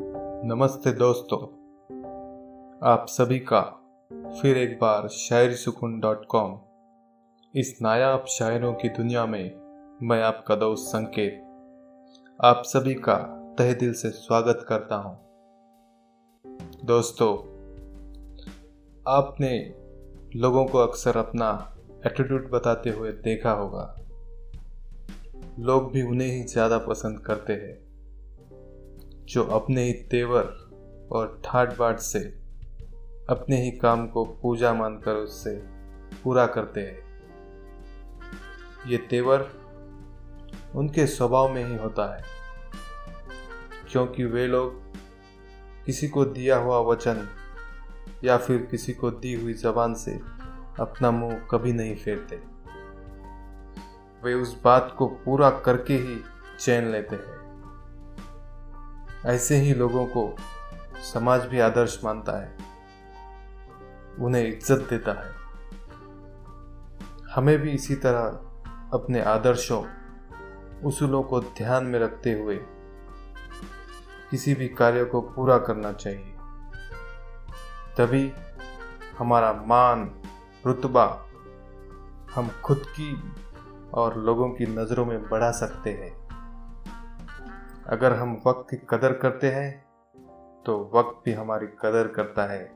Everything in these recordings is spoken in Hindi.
नमस्ते दोस्तों, आप सभी का फिर एक बार शायरी सुकून डॉट कॉम। इस नायाब शायरों की दुनिया में मैं आपका दोस्त संकेत, आप सभी का तहे दिल से स्वागत करता हूँ। दोस्तों, आपने लोगों को अक्सर अपना एटीट्यूड बताते हुए देखा होगा। लोग भी उन्हें ही ज़्यादा पसंद करते हैं। जो अपने ही तेवर और ठाट बाट से अपने ही काम को पूजा मानकर उससे पूरा करते हैं। ये तेवर उनके स्वभाव में ही होता है, क्योंकि वे लोग किसी को दिया हुआ वचन या फिर किसी को दी हुई जबान से अपना मुँह कभी नहीं फेरते। वे उस बात को पूरा करके ही चैन लेते हैं। ऐसे ही लोगों को समाज भी आदर्श मानता है। उन्हें इज़्ज़त देता है। हमें भी इसी तरह अपने आदर्शों, उसूलों को ध्यान में रखते हुए किसी भी कार्य को पूरा करना चाहिए। तभी हमारा मान, रुतबा हम खुद की और लोगों की नज़रों में बढ़ा सकते हैं। अगर हम वक्त की कदर करते हैं तो वक्त भी हमारी कदर करता है।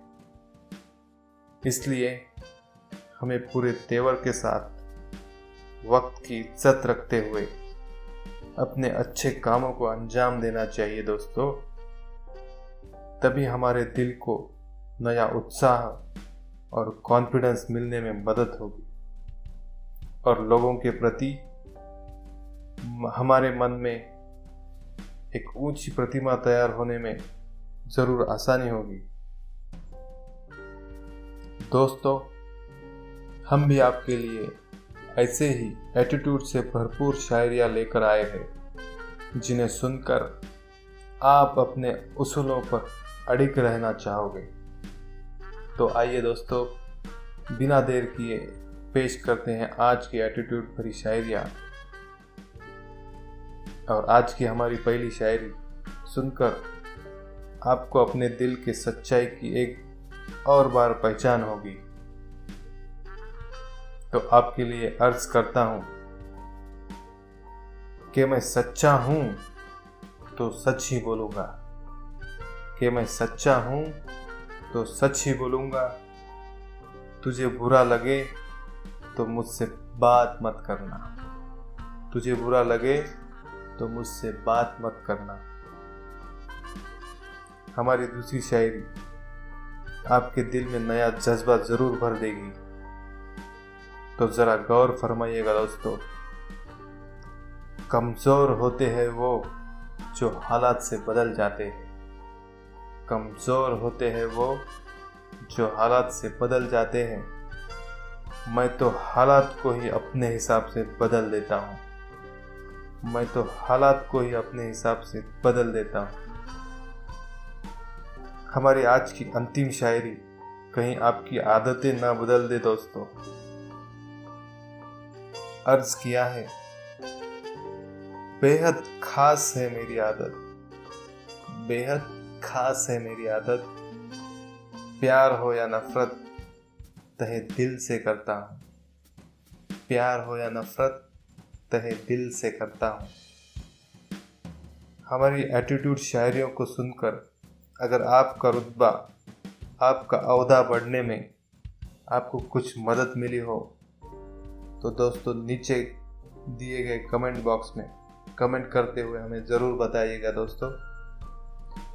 इसलिए हमें पूरे तेवर के साथ वक्त की इज़्ज़त रखते हुए अपने अच्छे कामों को अंजाम देना चाहिए दोस्तों। तभी हमारे दिल को नया उत्साह और कॉन्फिडेंस मिलने में मदद होगी और लोगों के प्रति हमारे मन में एक ऊँची प्रतिमा तैयार होने में ज़रूर आसानी होगी। दोस्तों, हम भी आपके लिए ऐसे ही एटीट्यूड से भरपूर शायरियाँ लेकर आए हैं, जिन्हें सुनकर आप अपने उसूलों पर अड़िग रहना चाहोगे। तो आइए दोस्तों, बिना देर किए पेश करते हैं आज की एटीट्यूड भरी शायरियाँ। और आज की हमारी पहली शायरी सुनकर आपको अपने दिल के सच्चाई की एक और बार पहचान होगी। तो आपके लिए अर्ज़ करता हूँ कि मैं सच्चा हूँ तो सच ही बोलूँगा। कि मैं सच्चा हूँ तो सच ही बोलूँगा। तुझे बुरा लगे तो मुझसे बात मत करना। तुझे बुरा लगे तो मुझसे बात मत करना। हमारी दूसरी शायरी आपके दिल में नया जज्बा ज़रूर भर देगी। तो जरा गौर फरमाइएगा दोस्तों, कमज़ोर होते हैं वो जो हालात से बदल जाते हैं। कमज़ोर होते हैं वो जो हालात से बदल जाते हैं। मैं तो हालात को ही अपने हिसाब से बदल देता हूँ। मैं तो हालात को ही अपने हिसाब से बदल देता हूँ। हमारी आज की अंतिम शायरी कहीं आपकी आदतें ना बदल दे दोस्तों। अर्ज़ किया है, बेहद खास है मेरी आदत, बेहद खास है मेरी आदत, प्यार हो या नफरत, तहे दिल से करता हूँ। प्यार हो या नफरत तहे दिल से करता हूँ। हमारी एटीट्यूड शायरियों को सुनकर, अगर आपका रुतबा, आपका अहदा बढ़ने में आपको कुछ मदद मिली हो तो दोस्तों, नीचे दिए गए कमेंट बॉक्स में कमेंट करते हुए हमें ज़रूर बताइएगा दोस्तों।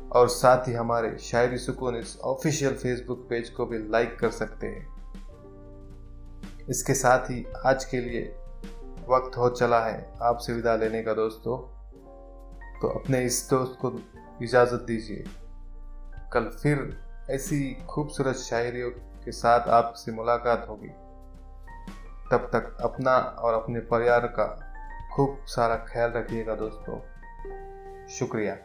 और साथ ही हमारे शायरी सुकून इस ऑफिशियल फेसबुक पेज को भी लाइक कर सकते हैं। इसके साथ ही आज के लिए वक्त हो चला है। आपसे विदा लेने का दोस्तों तो अपने इस दोस्त को इजाज़त दीजिए। कल फिर ऐसी खूबसूरत शायरियों के साथ आपसे मुलाकात होगी। तब तक अपना और अपने परिवार का खूब सारा ख्याल रखिएगा दोस्तों। शुक्रिया।